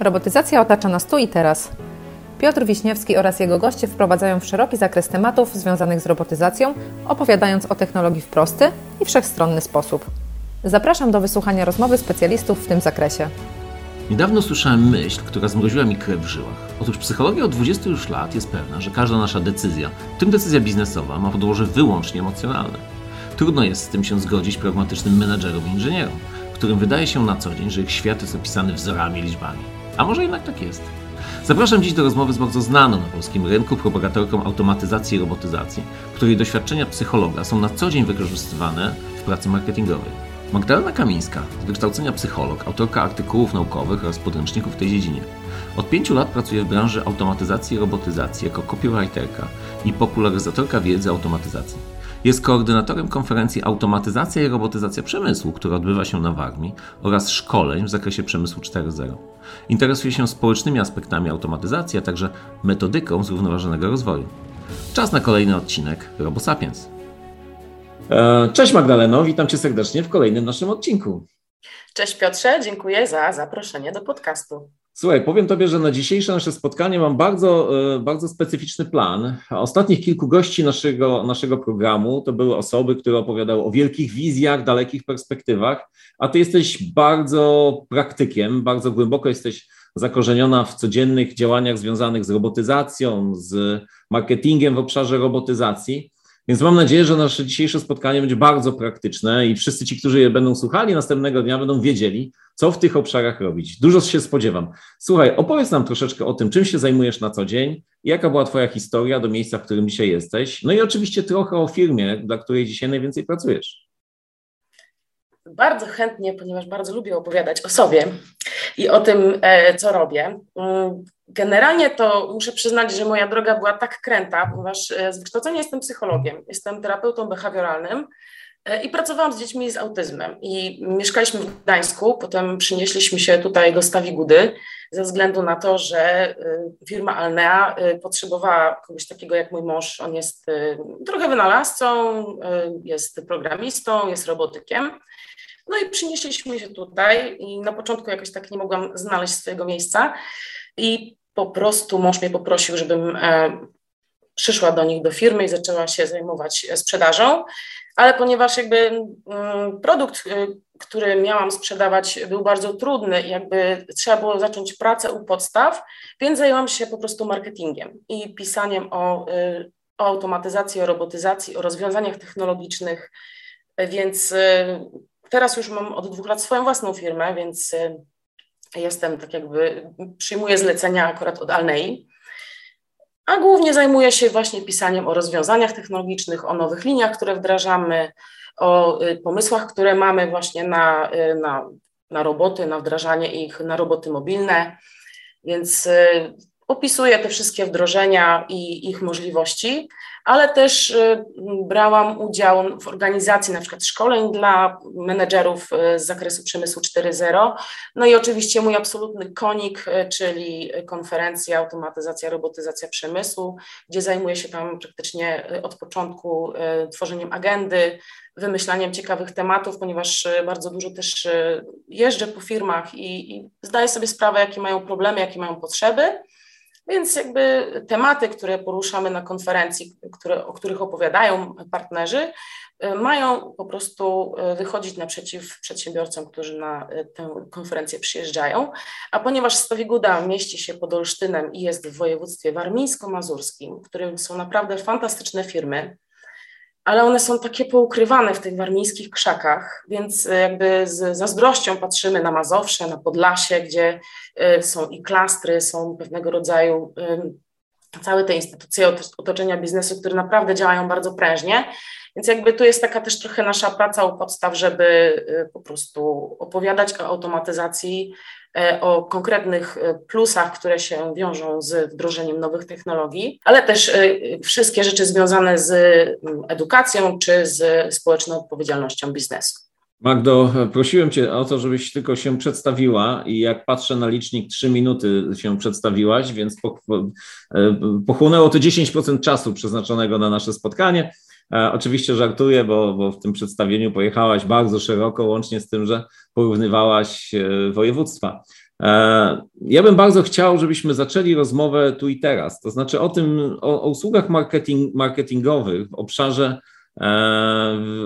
Robotyzacja otacza nas tu i teraz. Piotr Wiśniewski oraz jego goście wprowadzają w szeroki zakres tematów związanych z robotyzacją, opowiadając o technologii w prosty i wszechstronny sposób. Zapraszam do wysłuchania rozmowy specjalistów w tym zakresie. Niedawno słyszałem myśl, która zmroziła mi krew w żyłach. Otóż psychologia od 20 już lat jest pewna, że każda nasza decyzja, w tym decyzja biznesowa, ma podłoże wyłącznie emocjonalne. Trudno jest z tym się zgodzić pragmatycznym menedżerom i inżynierom, którym wydaje się na co dzień, że ich świat jest opisany wzorami liczbami. A może jednak tak jest? Zapraszam dziś do rozmowy z bardzo znaną na polskim rynku propagatorką automatyzacji i robotyzacji, której doświadczenia psychologa są na co dzień wykorzystywane w pracy marketingowej. Magdalena Kamińska, z wykształcenia psycholog, autorka artykułów naukowych oraz podręczników w tej dziedzinie. Od pięciu lat pracuje w branży automatyzacji i robotyzacji jako copywriterka i popularyzatorka wiedzy automatyzacji. Jest koordynatorem konferencji Automatyzacja i robotyzacja przemysłu, która odbywa się na Warmii oraz szkoleń w zakresie przemysłu 4.0. Interesuje się społecznymi aspektami automatyzacji, a także metodyką zrównoważonego rozwoju. Czas na kolejny odcinek RoboSapiens. E, cześć Magdaleno, witam Cię serdecznie w kolejnym naszym odcinku. Cześć Piotrze, dziękuję za zaproszenie do podcastu. Słuchaj, powiem Tobie, że na dzisiejsze nasze spotkanie mam bardzo, e, bardzo specyficzny plan. Ostatnich kilku gości naszego, naszego programu to były osoby, które opowiadały o wielkich wizjach, dalekich perspektywach, a Ty jesteś bardzo praktykiem, bardzo głęboko jesteś zakorzeniona w codziennych działaniach związanych z robotyzacją, z marketingiem w obszarze robotyzacji. Więc mam nadzieję, że nasze dzisiejsze spotkanie będzie bardzo praktyczne i wszyscy ci, którzy je będą słuchali następnego dnia, będą wiedzieli, co w tych obszarach robić. Dużo się spodziewam. Słuchaj, opowiedz nam troszeczkę o tym, czym się zajmujesz na co dzień, jaka była Twoja historia do miejsca, w którym dzisiaj jesteś, no i oczywiście trochę o firmie, dla której dzisiaj najwięcej pracujesz. Bardzo chętnie, ponieważ bardzo lubię opowiadać o sobie i o tym, e, co robię. Generalnie to muszę przyznać, że moja droga była tak kręta, ponieważ e, z wykształcenia jestem psychologiem, jestem terapeutą behawioralnym e, i pracowałam z dziećmi z autyzmem. I mieszkaliśmy w Gdańsku, potem przynieśliśmy się tutaj do Stawigudy ze względu na to, że firma Alnea potrzebowała kogoś takiego jak mój mąż. On jest trochę wynalazcą, jest programistą, jest robotykiem. No i przynieśliśmy się tutaj i na początku jakoś tak nie mogłam znaleźć swojego miejsca i po prostu mąż mnie poprosił, żebym e, przyszła do nich do firmy i zaczęła się zajmować sprzedażą, ale ponieważ jakby mm, produkt, e, który miałam sprzedawać był bardzo trudny i jakby trzeba było zacząć pracę u podstaw, więc zajęłam się po prostu marketingiem i pisaniem o, e, o automatyzacji, o robotyzacji, o rozwiązaniach technologicznych, więc Teraz już mam od dwóch lat swoją własną firmę, więc jestem tak jakby, przyjmuję zlecenia akurat od Alnei, a głównie zajmuję się właśnie pisaniem o rozwiązaniach technologicznych, o nowych liniach, które wdrażamy, o y, pomysłach, które mamy właśnie na, y, na, na roboty, na wdrażanie ich na roboty mobilne, więc opisuję te wszystkie wdrożenia i ich możliwości ale też y, brałam udział w organizacji na przykład szkoleń dla menedżerów y, z zakresu przemysłu 4.0. No i oczywiście mój absolutny konik, y, czyli konferencja Automatyzacja, Robotyzacja Przemysłu, gdzie zajmuję się tam praktycznie od początku tworzeniem agendy, wymyślaniem ciekawych tematów, ponieważ bardzo dużo też jeżdżę po firmach i, i zdaję sobie sprawę, jakie mają problemy, jakie mają potrzeby. Więc jakby tematy, które poruszamy na konferencji, które, o których opowiadają partnerzy, y, mają po prostu y, wychodzić naprzeciw przedsiębiorcom, którzy na y, tę konferencję przyjeżdżają. A ponieważ Stawiguda mieści się pod Olsztynem i jest w województwie warmińsko-mazurskim, w którym są naprawdę fantastyczne firmy, ale one są takie poukrywane w tych warmińskich krzakach, więc e, jakby z zazdrością patrzymy na Mazowsze, na Podlasie, gdzie e, są i klastry, są pewnego rodzaju całe te instytucje otoczenia biznesu, które naprawdę działają bardzo prężnie. Więc jakby tu jest taka też trochę nasza praca u podstaw, żeby e, po prostu opowiadać o automatyzacji E, o konkretnych e, plusach, które się wiążą z wdrożeniem nowych technologii, ale też wszystkie rzeczy związane z edukacją czy z społeczną odpowiedzialnością biznesu. Magdo, prosiłem Cię o to, żebyś tylko się przedstawiła i jak patrzę na licznik, 3 minuty się przedstawiłaś, więc pochłonęło to 10% czasu przeznaczonego na nasze spotkanie. E, oczywiście żartuję, bo, bo w tym przedstawieniu pojechałaś bardzo szeroko, łącznie z tym, że porównywałaś e, województwa. E, ja bym bardzo chciał, żebyśmy zaczęli rozmowę tu i teraz, to znaczy o tym, o, o usługach marketing, marketingowych w obszarze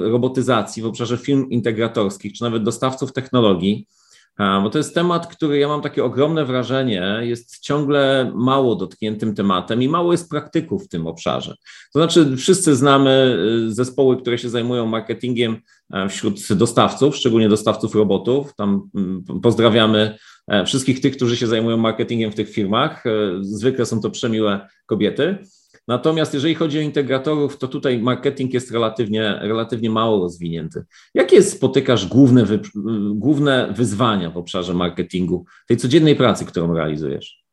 robotyzacji, w obszarze firm integratorskich, czy nawet dostawców technologii. Bo to jest temat, który ja mam takie ogromne wrażenie, jest ciągle mało dotkniętym tematem i mało jest praktyków w tym obszarze. To znaczy, wszyscy znamy y, zespoły, które się zajmują marketingiem e, wśród dostawców, szczególnie dostawców robotów. Tam mm, pozdrawiamy e, wszystkich tych, którzy się zajmują marketingiem w tych firmach. E, zwykle są to przemiłe kobiety. Natomiast jeżeli chodzi o integratorów, to tutaj marketing jest relatywnie, relatywnie mało rozwinięty. Jakie spotykasz główne, wy, główne wyzwania w obszarze marketingu, tej codziennej pracy, którą realizujesz?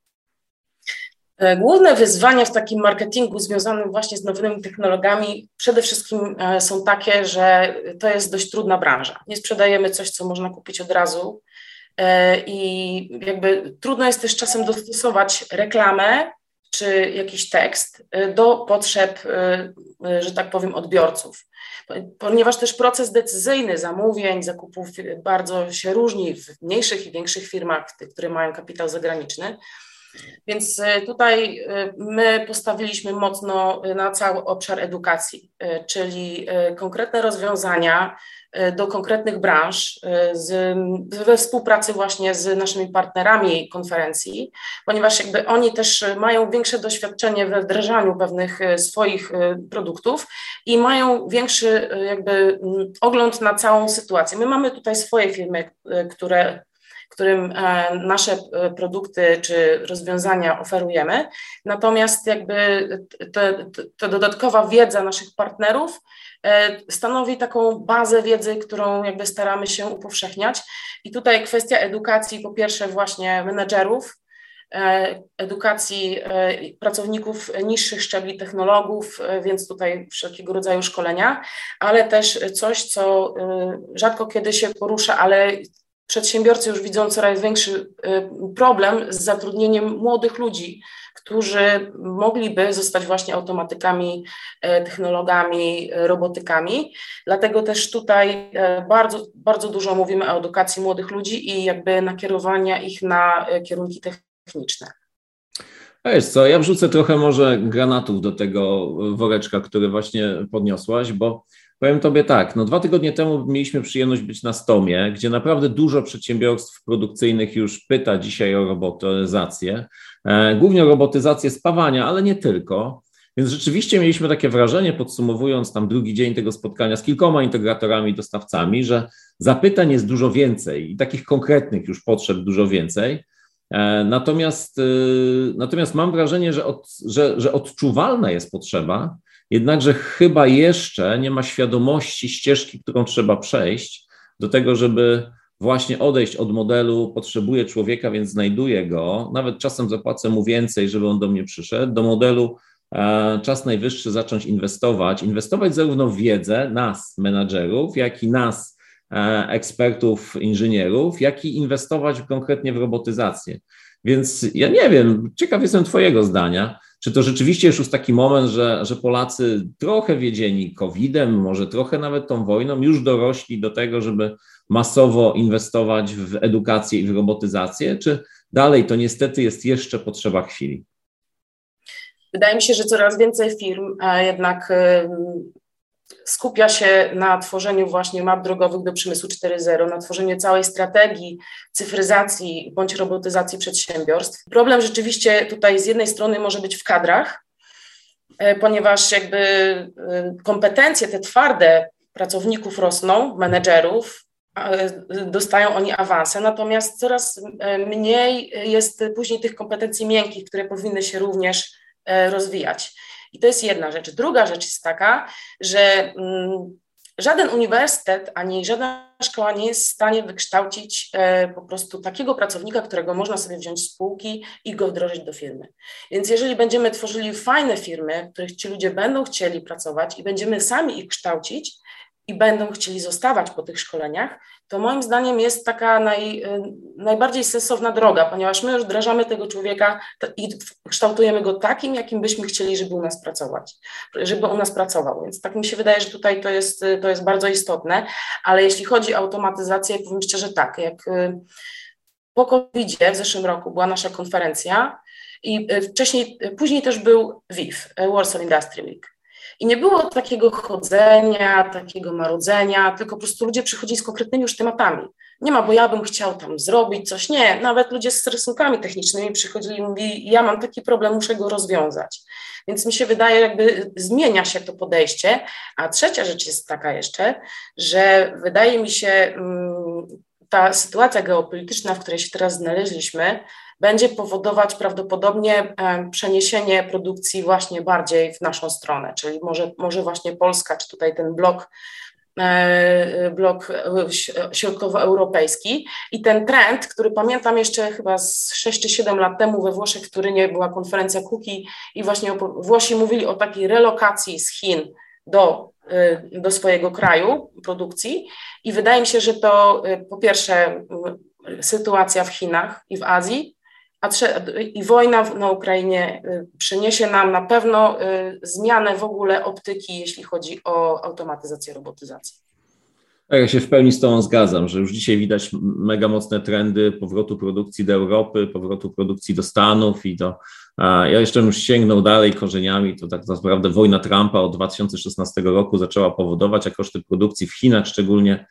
E, główne wyzwania w takim marketingu związanym właśnie z nowymi technologiami przede wszystkim e, są takie, że to jest dość trudna branża. Nie sprzedajemy coś, co można kupić od razu e, i jakby trudno jest też czasem dostosować reklamę czy jakiś tekst y, do potrzeb, y, y, że tak powiem, odbiorców. Ponieważ też proces decyzyjny zamówień, zakupów bardzo się różni w mniejszych i większych firmach, które mają kapitał zagraniczny. Więc tutaj my postawiliśmy mocno na cały obszar edukacji, czyli konkretne rozwiązania, E, do konkretnych branż e, z, we współpracy właśnie z naszymi partnerami konferencji, ponieważ jakby oni też mają większe doświadczenie we wdrażaniu pewnych e, swoich produktów i mają większy jakby ogląd na całą sytuację. My mamy tutaj swoje firmy, które którym nasze produkty czy rozwiązania oferujemy. Natomiast jakby ta dodatkowa wiedza naszych partnerów E, stanowi taką bazę wiedzy, którą jakby staramy się upowszechniać. I tutaj kwestia edukacji, po pierwsze właśnie menedżerów, e, edukacji e, pracowników niższych szczebli technologów, więc tutaj wszelkiego rodzaju szkolenia, ale też coś, co rzadko kiedy się porusza, ale przedsiębiorcy już widzą coraz większy problem z zatrudnieniem młodych ludzi którzy mogliby zostać właśnie automatykami, e, technologami, e, robotykami. Dlatego też tutaj e, bardzo, bardzo dużo mówimy o edukacji młodych ludzi i jakby nakierowania ich na kierunki techniczne. A wiesz co, ja wrzucę trochę może granatów do tego woreczka, który właśnie podniosłaś, bo powiem Tobie tak, no dwa tygodnie temu mieliśmy przyjemność być na Stomie, gdzie naprawdę dużo przedsiębiorstw produkcyjnych już pyta dzisiaj o robotyzację. E, głównie robotyzację spawania, ale nie tylko. Więc rzeczywiście mieliśmy takie wrażenie, podsumowując tam drugi dzień tego spotkania z kilkoma integratorami i dostawcami, że zapytań jest dużo więcej i takich konkretnych już potrzeb dużo więcej. E, natomiast, e, natomiast mam wrażenie, że, od, że, że odczuwalna jest potrzeba, jednakże chyba jeszcze nie ma świadomości ścieżki, którą trzeba przejść do tego, żeby właśnie odejść od modelu potrzebuję człowieka, więc znajduję go, nawet czasem zapłacę mu więcej, żeby on do mnie przyszedł, do modelu e, czas najwyższy zacząć inwestować, inwestować zarówno w wiedzę nas, menadżerów, jak i nas, e, ekspertów, inżynierów, jak i inwestować konkretnie w robotyzację. Więc ja nie wiem, ciekaw jestem Twojego zdania. Czy to rzeczywiście już jest taki moment, że, że Polacy trochę wiedzieni COVID-em, może trochę nawet tą wojną, już dorośli do tego, żeby masowo inwestować w edukację i w robotyzację, czy dalej to niestety jest jeszcze potrzeba chwili? Wydaje mi się, że coraz więcej firm jednak skupia się na tworzeniu właśnie map drogowych do przemysłu 4.0, na tworzeniu całej strategii cyfryzacji bądź robotyzacji przedsiębiorstw. Problem rzeczywiście tutaj z jednej strony może być w kadrach, e, ponieważ jakby e, kompetencje te twarde pracowników rosną, menedżerów, dostają oni awanse, natomiast coraz e, mniej jest później tych kompetencji miękkich, które powinny się również rozwijać. I to jest jedna rzecz. Druga rzecz jest taka, że mm, żaden uniwersytet ani żadna szkoła nie jest w stanie wykształcić e, po prostu takiego pracownika, którego można sobie wziąć z spółki i go wdrożyć do firmy. Więc jeżeli będziemy tworzyli fajne firmy, w których ci ludzie będą chcieli pracować i będziemy sami ich kształcić, i będą chcieli zostawać po tych szkoleniach, to moim zdaniem jest taka naj, y, najbardziej sensowna droga, ponieważ my już wdrażamy tego człowieka i kształtujemy go takim, jakim byśmy chcieli, żeby u nas pracować, żeby u nas pracował. Więc tak mi się wydaje, że tutaj to jest, to jest bardzo istotne, ale jeśli chodzi o automatyzację, powiem szczerze tak, jak y, po covid w zeszłym roku była nasza konferencja i y, wcześniej, później też był WIF, Warsaw Industry Week. I nie było takiego chodzenia, takiego marudzenia, tylko po prostu ludzie przychodzili z konkretnymi już tematami. Nie ma, bo ja bym chciał tam zrobić coś. Nie, nawet ludzie z rysunkami technicznymi przychodzili i mówili, ja mam taki problem, muszę go rozwiązać. Więc mi się wydaje, jakby zmienia się to podejście. A trzecia rzecz jest taka jeszcze, że wydaje mi się, mm, ta sytuacja geopolityczna, w której się teraz znaleźliśmy, będzie powodować prawdopodobnie przeniesienie produkcji właśnie bardziej w naszą stronę, czyli może, może właśnie Polska, czy tutaj ten blok e, blok e, środkowoeuropejski. I ten trend, który pamiętam jeszcze chyba z 6 czy 7 lat temu we Włoszech, w Turynie była konferencja Kuki i właśnie Włosi mówili o takiej relokacji z Chin do, e, do swojego kraju produkcji. I wydaje mi się, że to po pierwsze sytuacja w Chinach i w Azji a i wojna na Ukrainie y, przyniesie nam na pewno y, zmianę w ogóle optyki, jeśli chodzi o automatyzację, robotyzację. Tak, ja się w pełni z Tobą zgadzam, że już dzisiaj widać mega mocne trendy powrotu produkcji do Europy, powrotu produkcji do Stanów i do. Ja jeszcze już sięgnął dalej korzeniami, to tak naprawdę wojna Trumpa od 2016 roku zaczęła powodować, a koszty produkcji w Chinach szczególnie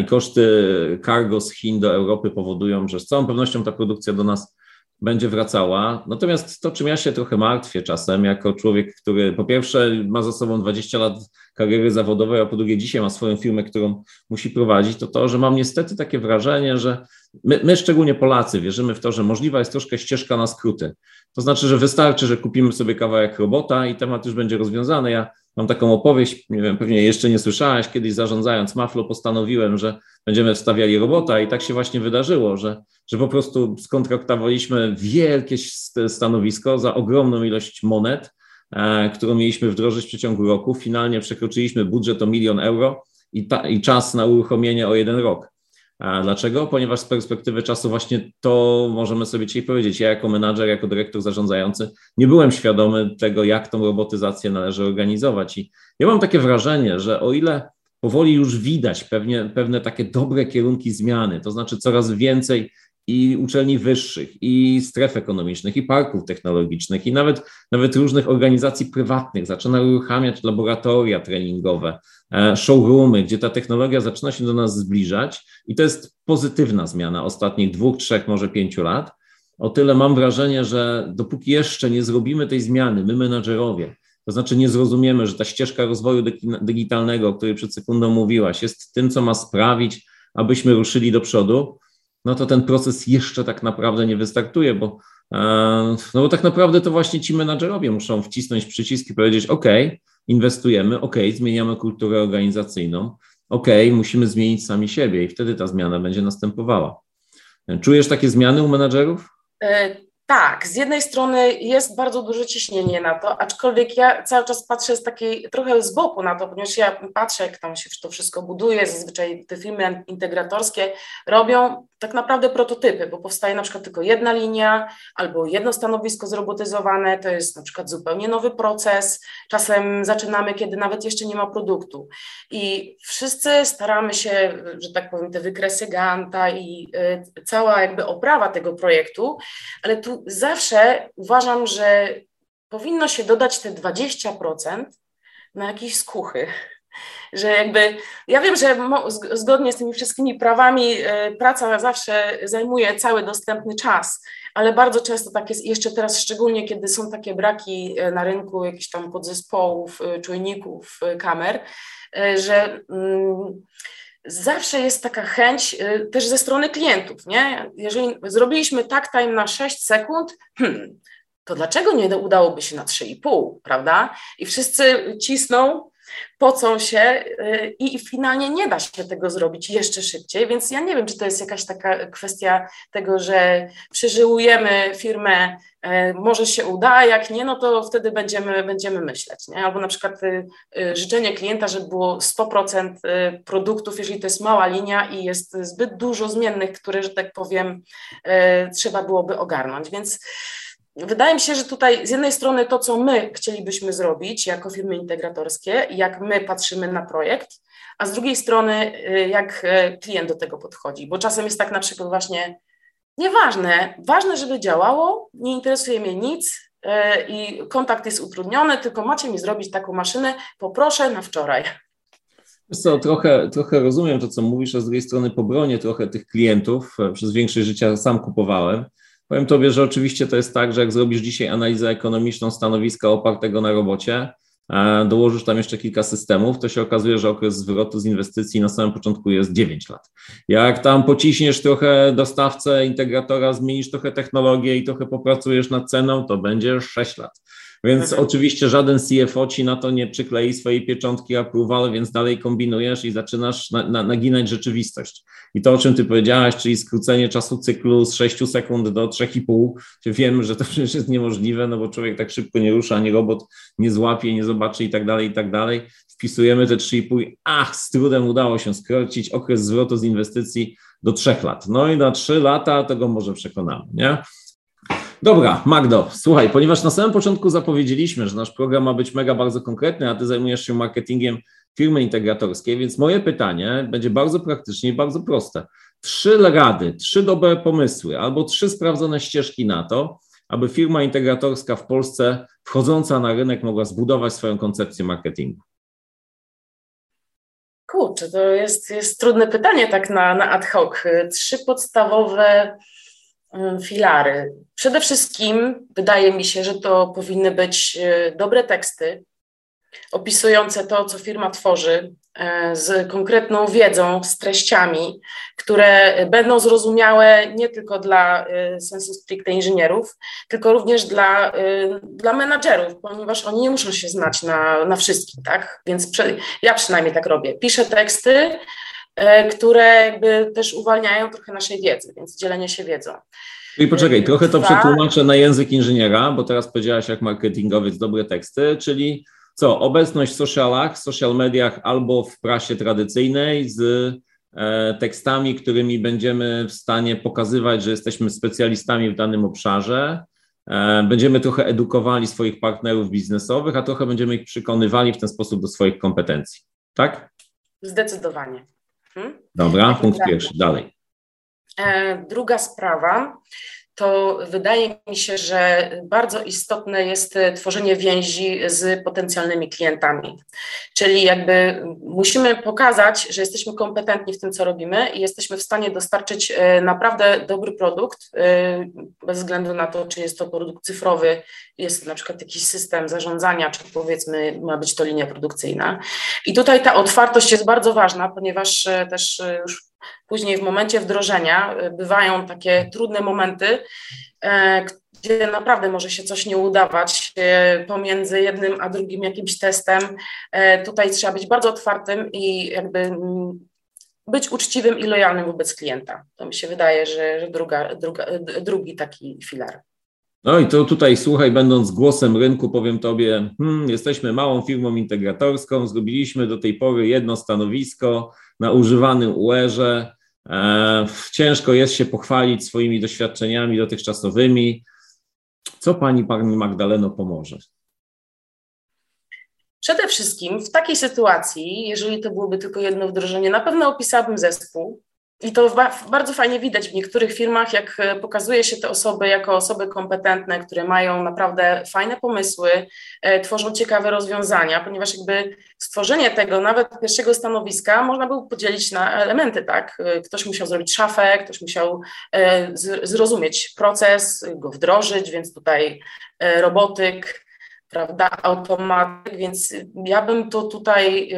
i koszty cargo z Chin do Europy powodują, że z całą pewnością ta produkcja do nas będzie wracała. Natomiast to, czym ja się trochę martwię czasem, jako człowiek, który po pierwsze ma za sobą 20 lat kariery zawodowej, a po drugie dzisiaj ma swoją firmę, którą musi prowadzić, to to, że mam niestety takie wrażenie, że my, my szczególnie Polacy wierzymy w to, że możliwa jest troszkę ścieżka na skróty. To znaczy, że wystarczy, że kupimy sobie kawałek robota i temat już będzie rozwiązany. Ja Mam taką opowieść, nie wiem, pewnie jeszcze nie słyszałaś, kiedyś zarządzając Maflo postanowiłem, że będziemy wstawiali robota i tak się właśnie wydarzyło, że, że po prostu skontraktowaliśmy wielkie stanowisko za ogromną ilość monet, e, którą mieliśmy wdrożyć w przeciągu roku. Finalnie przekroczyliśmy budżet o milion euro i, ta, i czas na uruchomienie o jeden rok. A dlaczego? Ponieważ z perspektywy czasu właśnie to możemy sobie dzisiaj powiedzieć. Ja jako menadżer, jako dyrektor zarządzający nie byłem świadomy tego, jak tą robotyzację należy organizować. I ja mam takie wrażenie, że o ile powoli już widać pewnie, pewne takie dobre kierunki zmiany, to znaczy coraz więcej i uczelni wyższych, i stref ekonomicznych, i parków technologicznych, i nawet, nawet różnych organizacji prywatnych. Zaczyna uruchamiać laboratoria treningowe, e, showroomy, gdzie ta technologia zaczyna się do nas zbliżać. I to jest pozytywna zmiana ostatnich dwóch, trzech, może pięciu lat. O tyle mam wrażenie, że dopóki jeszcze nie zrobimy tej zmiany, my menadżerowie, to znaczy nie zrozumiemy, że ta ścieżka rozwoju digitalnego, o której przed sekundą mówiłaś, jest tym, co ma sprawić, abyśmy ruszyli do przodu, no to ten proces jeszcze tak naprawdę nie wystartuje, bo, e, no bo tak naprawdę to właśnie ci menadżerowie muszą wcisnąć przycisk i powiedzieć: OK, inwestujemy, OK, zmieniamy kulturę organizacyjną, OK, musimy zmienić sami siebie i wtedy ta zmiana będzie następowała. Czujesz takie zmiany u menadżerów? E, tak, z jednej strony jest bardzo duże ciśnienie na to, aczkolwiek ja cały czas patrzę z takiej trochę z boku na to, ponieważ ja patrzę, jak tam się to wszystko buduje, zazwyczaj te firmy integratorskie robią tak naprawdę prototypy, bo powstaje na przykład tylko jedna linia albo jedno stanowisko zrobotyzowane, to jest na przykład zupełnie nowy proces. Czasem zaczynamy, kiedy nawet jeszcze nie ma produktu. I wszyscy staramy się, że tak powiem, te wykresy Ganta i y, cała jakby oprawa tego projektu, ale tu zawsze uważam, że powinno się dodać te 20% na jakieś skuchy. Że jakby, ja wiem, że zgodnie z tymi wszystkimi prawami e, praca zawsze zajmuje cały dostępny czas, ale bardzo często tak jest, jeszcze teraz szczególnie, kiedy są takie braki e, na rynku jakichś tam podzespołów, e, czujników, kamer, że mm, zawsze jest taka chęć też ze strony klientów, nie? Jeżeli zrobiliśmy tak time na 6 sekund, hmm, to dlaczego nie udałoby się na 3,5, prawda? I wszyscy cisną, pocą się i finalnie nie da się tego zrobić jeszcze szybciej, więc ja nie wiem, czy to jest jakaś taka kwestia tego, że przeżyłujemy firmę E, może się uda, jak nie, no to wtedy będziemy, będziemy myśleć. Nie? Albo na przykład y, y, życzenie klienta, żeby było 100% y, produktów, jeżeli to jest mała linia i jest zbyt dużo zmiennych, które, że tak powiem, trzeba byłoby ogarnąć. Więc wydaje mi się, że tutaj z jednej strony to, co my chcielibyśmy zrobić jako firmy integratorskie, jak my patrzymy na projekt, a z drugiej strony jak klient do tego podchodzi, bo czasem jest tak na przykład właśnie Nieważne, ważne, żeby działało, nie interesuje mnie nic yy, i kontakt jest utrudniony, tylko macie mi zrobić taką maszynę, poproszę na wczoraj. Wiesz co, trochę, trochę rozumiem to, co mówisz, a z drugiej strony pobronię trochę tych klientów. E, przez większość życia sam kupowałem. Powiem Tobie, że oczywiście to jest tak, że jak zrobisz dzisiaj analizę ekonomiczną stanowiska opartego na robocie, dołożysz tam jeszcze kilka systemów, to się okazuje, że okres zwrotu z inwestycji na samym początku jest 9 lat. Jak tam pociśniesz trochę dostawcę, integratora, zmienisz trochę technologię i trochę popracujesz nad ceną, to będzie 6 lat. Więc mhm. oczywiście żaden CFO ci na to nie przyklei swojej pieczątki approval, więc dalej kombinujesz i zaczynasz na, na, naginać rzeczywistość. I to, o czym ty powiedziałaś, czyli skrócenie czasu cyklu z 6 sekund do 3,5, wiem, że to przecież jest niemożliwe, no bo człowiek tak szybko nie rusza, ani robot nie złapie, nie zobaczy i tak dalej, i tak dalej. Wpisujemy te 3,5, ach, z trudem udało się skrócić okres zwrotu z inwestycji do 3 lat. No i na 3 lata tego może przekonamy, nie? Dobra, Magdo, słuchaj, ponieważ na samym początku zapowiedzieliśmy, że nasz program ma być mega bardzo konkretny, a ty zajmujesz się marketingiem firmy integratorskiej, więc moje pytanie będzie bardzo praktycznie i bardzo proste. Trzy rady, trzy dobre pomysły albo trzy sprawdzone ścieżki na to, aby firma integratorska w Polsce wchodząca na rynek mogła zbudować swoją koncepcję marketingu? Kurczę, to jest, jest trudne pytanie tak na, na ad hoc. Trzy podstawowe filary. Przede wszystkim wydaje mi się, że to powinny być e, dobre teksty opisujące to, co firma tworzy, e, z konkretną wiedzą, z treściami, które będą zrozumiałe nie tylko dla e, sensu stricte inżynierów, tylko również dla, dla menadżerów, ponieważ oni nie muszą się znać na, na wszystkim, tak? Więc ja przynajmniej tak robię. Piszę teksty, które jakby też uwalniają trochę naszej wiedzy, więc dzielenie się wiedzą. I poczekaj, trochę to przetłumaczę na język inżyniera, bo teraz powiedziałaś jak marketingowiec dobre teksty, czyli co, obecność w socialach, social mediach albo w prasie tradycyjnej z e, tekstami, którymi będziemy w stanie pokazywać, że jesteśmy specjalistami w danym obszarze, e, będziemy trochę edukowali swoich partnerów biznesowych, a trochę będziemy ich przekonywali w ten sposób do swoich kompetencji. Tak? Zdecydowanie. Hmm? Dobra, punkt pierwszy, dalej. E, druga sprawa to wydaje mi się, że bardzo istotne jest e, tworzenie więzi z potencjalnymi klientami. Czyli jakby musimy pokazać, że jesteśmy kompetentni w tym, co robimy i jesteśmy w stanie dostarczyć e, naprawdę dobry produkt, e, bez względu na to, czy jest to produkt cyfrowy, jest na przykład jakiś system zarządzania, czy powiedzmy ma być to linia produkcyjna. I tutaj ta otwartość jest bardzo ważna, ponieważ też już Później w momencie wdrożenia y, bywają takie trudne momenty, e, gdzie naprawdę może się coś nie udawać e, pomiędzy jednym a drugim jakimś testem. E, tutaj trzeba być bardzo otwartym i jakby mm, być uczciwym i lojalnym wobec klienta. To mi się wydaje, że, że druga, druga, drugi taki filar. No i to tutaj, słuchaj, będąc głosem rynku, powiem Tobie, hmm, jesteśmy małą firmą integratorską, zrobiliśmy do tej pory jedno stanowisko na używanym UR-ze, ciężko jest się pochwalić swoimi doświadczeniami dotychczasowymi. Co pani, pani Magdaleno pomoże? Przede wszystkim w takiej sytuacji, jeżeli to byłoby tylko jedno wdrożenie, na pewno opisałabym zespół, i to bardzo fajnie widać w niektórych firmach, jak e, pokazuje się te osoby jako osoby kompetentne, które mają naprawdę fajne pomysły, e, tworzą ciekawe rozwiązania, ponieważ jakby stworzenie tego, nawet pierwszego stanowiska, można było podzielić na elementy, tak? E, ktoś musiał zrobić szafę, ktoś musiał zrozumieć proces, go wdrożyć, więc tutaj robotyk, prawda, automatyk, więc ja bym to tutaj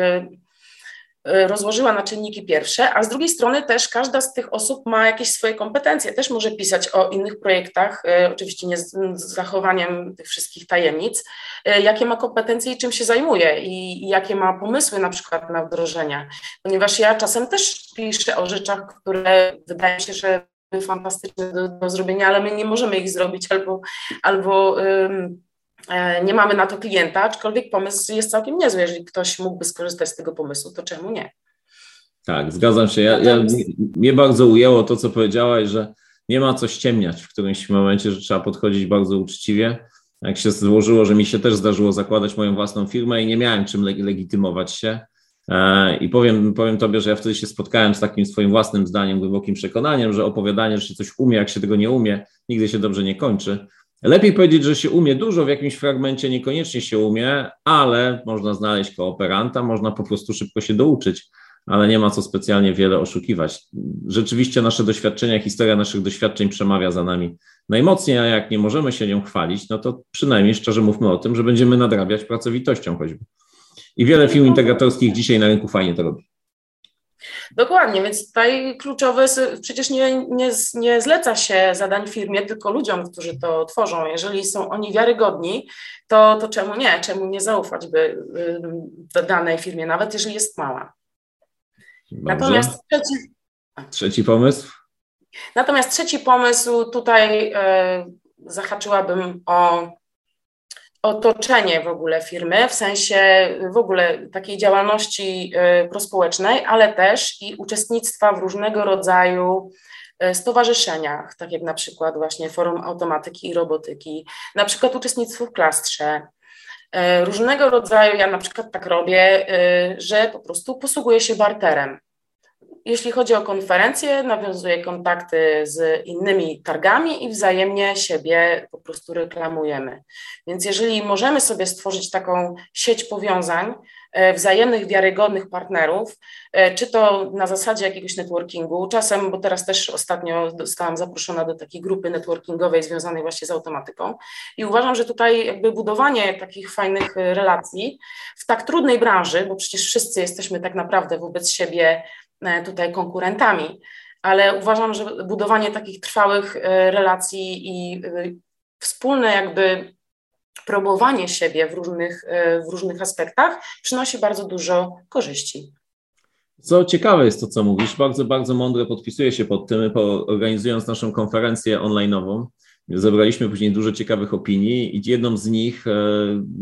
rozłożyła na czynniki pierwsze, a z drugiej strony też każda z tych osób ma jakieś swoje kompetencje, też może pisać o innych projektach, oczywiście nie z, z zachowaniem tych wszystkich tajemnic, jakie ma kompetencje i czym się zajmuje i, i jakie ma pomysły na przykład na wdrożenia, ponieważ ja czasem też piszę o rzeczach, które wydaje się, że fantastyczne do, do zrobienia, ale my nie możemy ich zrobić albo, albo nie mamy na to klienta, aczkolwiek pomysł jest całkiem niezły. Jeżeli ktoś mógłby skorzystać z tego pomysłu, to czemu nie? Tak, zgadzam się. Ja, ja, mnie bardzo ujęło to, co powiedziałaś, że nie ma co ściemniać w którymś momencie, że trzeba podchodzić bardzo uczciwie. Jak się złożyło, że mi się też zdarzyło zakładać moją własną firmę i nie miałem czym legitymować się, E, I powiem, powiem Tobie, że ja wtedy się spotkałem z takim swoim własnym zdaniem, głębokim przekonaniem, że opowiadanie, że się coś umie, jak się tego nie umie, nigdy się dobrze nie kończy. Lepiej powiedzieć, że się umie dużo w jakimś fragmencie, niekoniecznie się umie, ale można znaleźć kooperanta, można po prostu szybko się douczyć, ale nie ma co specjalnie wiele oszukiwać. Rzeczywiście nasze doświadczenia, historia naszych doświadczeń przemawia za nami najmocniej, a jak nie możemy się nią chwalić, no to przynajmniej szczerze mówmy o tym, że będziemy nadrabiać pracowitością choćby. I wiele firm integratorskich dzisiaj na rynku fajnie to robi. Dokładnie, więc tutaj kluczowe, przecież nie, nie, nie zleca się zadań firmie, tylko ludziom, którzy to tworzą. Jeżeli są oni wiarygodni, to, to czemu nie? Czemu nie zaufać by y, danej firmie, nawet jeżeli jest mała? Dobrze. Natomiast trzeci, trzeci pomysł? Natomiast trzeci pomysł tutaj y, zahaczyłabym o otoczenie w ogóle firmy, w sensie w ogóle takiej działalności y, prospołecznej, ale też i uczestnictwa w różnego rodzaju y, stowarzyszeniach, tak jak na przykład właśnie Forum Automatyki i Robotyki, na przykład uczestnictwo w klastrze, y, różnego rodzaju, ja na przykład tak robię, że po prostu posługuję się barterem. Jeśli chodzi o konferencje, nawiązuję kontakty z innymi targami i wzajemnie siebie po prostu reklamujemy. Więc jeżeli możemy sobie stworzyć taką sieć powiązań, e, wzajemnych, wiarygodnych partnerów, e, czy to na zasadzie jakiegoś networkingu, czasem, bo teraz też ostatnio zostałam zaproszona do takiej grupy networkingowej związanej właśnie z automatyką i uważam, że tutaj jakby budowanie takich fajnych relacji w tak trudnej branży, bo przecież wszyscy jesteśmy tak naprawdę wobec siebie E, tutaj konkurentami, ale uważam, że budowanie takich trwałych e, relacji i e, wspólne jakby promowanie siebie w różnych, w różnych aspektach przynosi bardzo dużo korzyści. Co ciekawe jest to, co mówisz, bardzo, bardzo mądre podpisuję się pod tym, organizując naszą konferencję online'ową. Zebraliśmy później dużo ciekawych opinii i jedną z nich,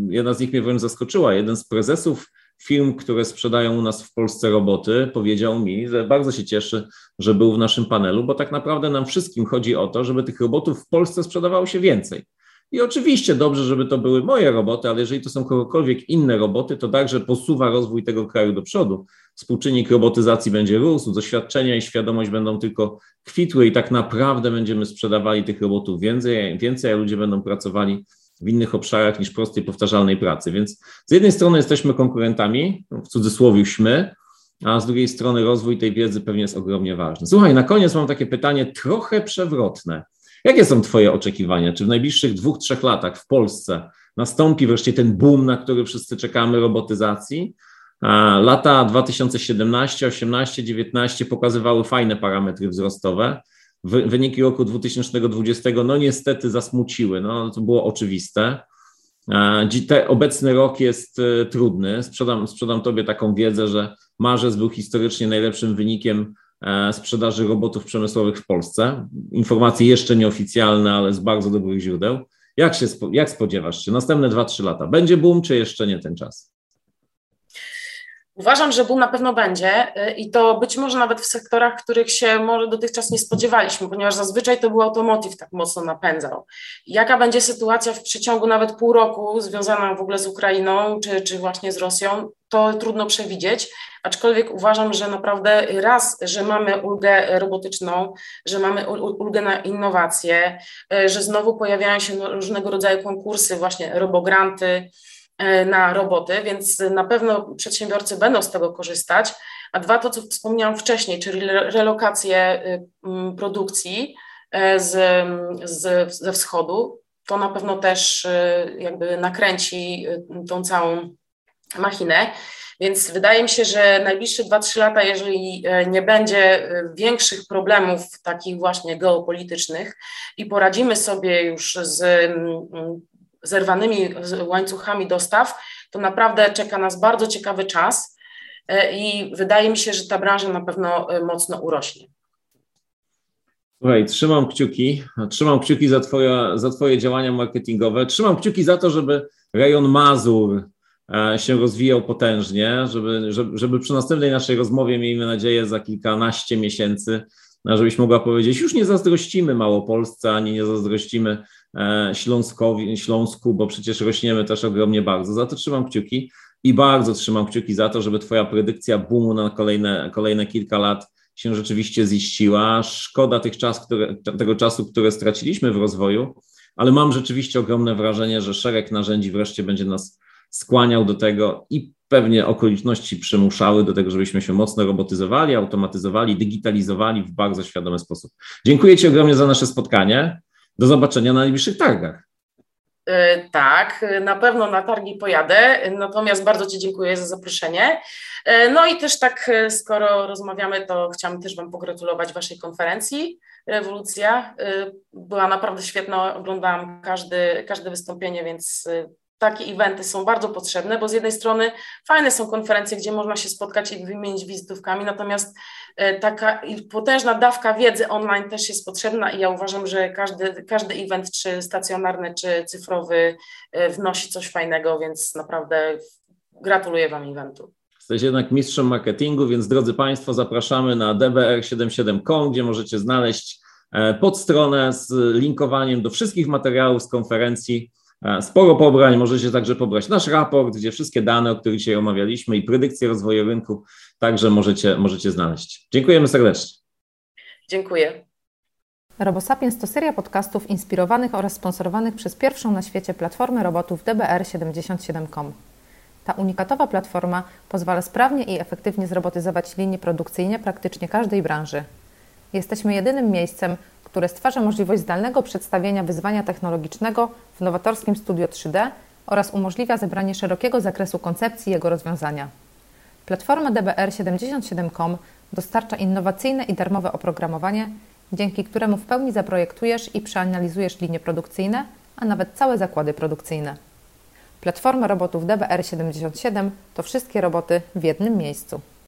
jedna z nich mnie wręcz zaskoczyła. Jeden z prezesów firm, które sprzedają u nas w Polsce roboty, powiedział mi, że bardzo się cieszy, że był w naszym panelu, bo tak naprawdę nam wszystkim chodzi o to, żeby tych robotów w Polsce sprzedawało się więcej. I oczywiście dobrze, żeby to były moje roboty, ale jeżeli to są kogokolwiek inne roboty, to także posuwa rozwój tego kraju do przodu. Współczynnik robotyzacji będzie rósł, doświadczenia i świadomość będą tylko kwitły i tak naprawdę będziemy sprzedawali tych robotów więcej, więcej a ludzie będą pracowali w innych obszarach niż prostej, powtarzalnej pracy. Więc z jednej strony jesteśmy konkurentami, w cudzysłowiuśmy, a z drugiej strony rozwój tej wiedzy pewnie jest ogromnie ważny. Słuchaj, na koniec mam takie pytanie trochę przewrotne. Jakie są Twoje oczekiwania? Czy w najbliższych dwóch, trzech latach w Polsce nastąpi wreszcie ten boom, na który wszyscy czekamy, robotyzacji? Lata 2017, 18, 19 pokazywały fajne parametry wzrostowe wyniki roku 2020 no niestety zasmuciły, no to było oczywiste. Te, obecny rok jest e, trudny. Sprzedam, sprzedam Tobie taką wiedzę, że marzec był historycznie najlepszym wynikiem e, sprzedaży robotów przemysłowych w Polsce. Informacje jeszcze nieoficjalne, ale z bardzo dobrych źródeł. Jak, się, jak spodziewasz się? Następne 2-3 lata. Będzie boom, czy jeszcze nie ten czas? Uważam, że boom na pewno będzie y, i to być może nawet w sektorach, których się może dotychczas nie spodziewaliśmy, ponieważ zazwyczaj to był automotive tak mocno napędzał. Jaka będzie sytuacja w przeciągu nawet pół roku związana w ogóle z Ukrainą czy, czy właśnie z Rosją, to trudno przewidzieć, aczkolwiek uważam, że naprawdę raz, że mamy ulgę robotyczną, że mamy ulgę na innowacje, y, że znowu pojawiają się no, różnego rodzaju konkursy, właśnie robogranty, na roboty, więc na pewno przedsiębiorcy będą z tego korzystać. A dwa, to co wspomniałam wcześniej, czyli relokację y, produkcji e, z, z, ze wschodu, to na pewno też y, jakby nakręci y, tą całą machinę. Więc wydaje mi się, że najbliższe 2-3 lata, jeżeli e, nie będzie e, większych problemów takich właśnie geopolitycznych i poradzimy sobie już z zerwanymi łańcuchami dostaw, to naprawdę czeka nas bardzo ciekawy czas i wydaje mi się, że ta branża na pewno mocno urośnie. Słuchaj, trzymam kciuki, trzymam kciuki za twoje, za twoje działania marketingowe, trzymam kciuki za to, żeby rejon Mazur e, się rozwijał potężnie, żeby, żeby, żeby przy następnej naszej rozmowie, miejmy nadzieję, za kilkanaście miesięcy, e, żebyś mogła powiedzieć, już nie zazdrościmy Małopolsce, ani nie zazdrościmy e, Śląskowi, Śląsku, bo przecież rośniemy też ogromnie bardzo. Za to trzymam kciuki i bardzo trzymam kciuki za to, żeby twoja predykcja boomu na kolejne, kolejne kilka lat się rzeczywiście ziściła. Szkoda tych czas, które, tego czasu, które straciliśmy w rozwoju, ale mam rzeczywiście ogromne wrażenie, że szereg narzędzi wreszcie będzie nas skłaniał do tego i pewnie okoliczności przymuszały do tego, żebyśmy się mocno robotyzowali, automatyzowali, digitalizowali w bardzo świadomy sposób. Dziękuję Ci ogromnie za nasze spotkanie. Do zobaczenia na najbliższych targach. E, tak, na pewno na targi pojadę, natomiast bardzo Ci dziękuję za zaproszenie. E, no i też tak, e, skoro rozmawiamy, to chciałam też Wam pogratulować Waszej konferencji. Rewolucja była naprawdę świetna, oglądałam każdy, każde wystąpienie, więc takie eventy są bardzo potrzebne, bo z jednej strony fajne są konferencje, gdzie można się spotkać i wymienić wizytówkami, natomiast e, taka potężna dawka wiedzy online też jest potrzebna i ja uważam, że każdy, każdy event, czy stacjonarny, czy cyfrowy, e, wnosi coś fajnego, więc naprawdę gratuluję Wam eventu. Jesteś jednak mistrzem marketingu, więc drodzy Państwo, zapraszamy na dbr77.com, gdzie możecie znaleźć e, podstronę z linkowaniem do wszystkich materiałów z konferencji sporo pobrań, możecie także pobrać nasz raport, gdzie wszystkie dane, o których dzisiaj omawialiśmy i predykcje rozwoju rynku także możecie, możecie znaleźć. Dziękujemy serdecznie. Dziękuję. RoboSapiens to seria podcastów inspirowanych oraz sponsorowanych przez pierwszą na świecie platformę robotów DBR77.com. Ta unikatowa platforma pozwala sprawnie i efektywnie zrobotyzować linie produkcyjne praktycznie każdej branży. Jesteśmy jedynym miejscem, które stwarza możliwość zdalnego przedstawienia wyzwania technologicznego w nowatorskim studio 3D oraz umożliwia zebranie szerokiego zakresu koncepcji jego rozwiązania. Platforma DBR77.com dostarcza innowacyjne i darmowe oprogramowanie, dzięki któremu w pełni zaprojektujesz i przeanalizujesz linie produkcyjne, a nawet całe zakłady produkcyjne. Platforma robotów DBR77 to wszystkie roboty w jednym miejscu.